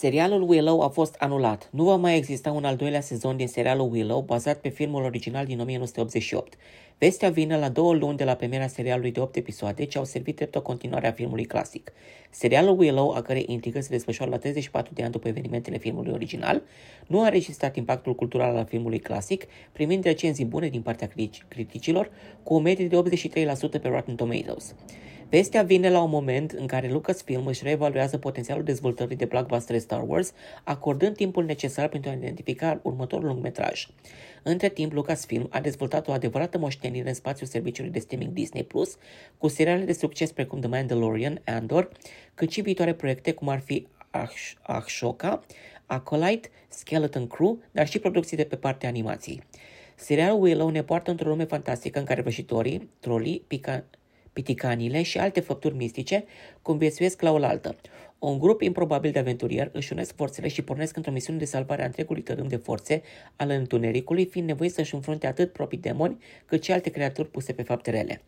Serialul Willow a fost anulat. Nu va mai exista un al doilea sezon din serialul Willow, bazat pe filmul original din 1988. Vestea vine la două luni de la premiera serialului de 8 episoade, ce au servit drept o continuare a filmului clasic. Serialul Willow, a cărei intrigă se desfășoară la 34 de ani după evenimentele filmului original, nu a registrat impactul cultural al filmului clasic, primind recenzii bune din partea criticilor, cu o medie de 83% pe Rotten Tomatoes. Vestea vine la un moment în care Lucasfilm își reevaluează potențialul dezvoltării de blockbuster Star Wars, acordând timpul necesar pentru a identifica următorul lungmetraj. Între timp, Lucasfilm a dezvoltat o adevărată moștenire în spațiul serviciului de streaming Disney+, Plus, cu seriale de succes precum The Mandalorian, Andor, cât și viitoare proiecte cum ar fi Ashoka, Acolyte, Skeleton Crew, dar și producții de pe partea animației. Serialul Willow ne poartă într-o lume fantastică în care vrăjitorii, trolii, pica, piticanile și alte făpturi mistice conviețuiesc la oaltă. Un grup improbabil de aventurieri își unesc forțele și pornesc într-o misiune de salvare a întregului tărâm de forțe al întunericului, fiind nevoie să-și înfrunte atât proprii demoni, cât și alte creaturi puse pe fapte rele.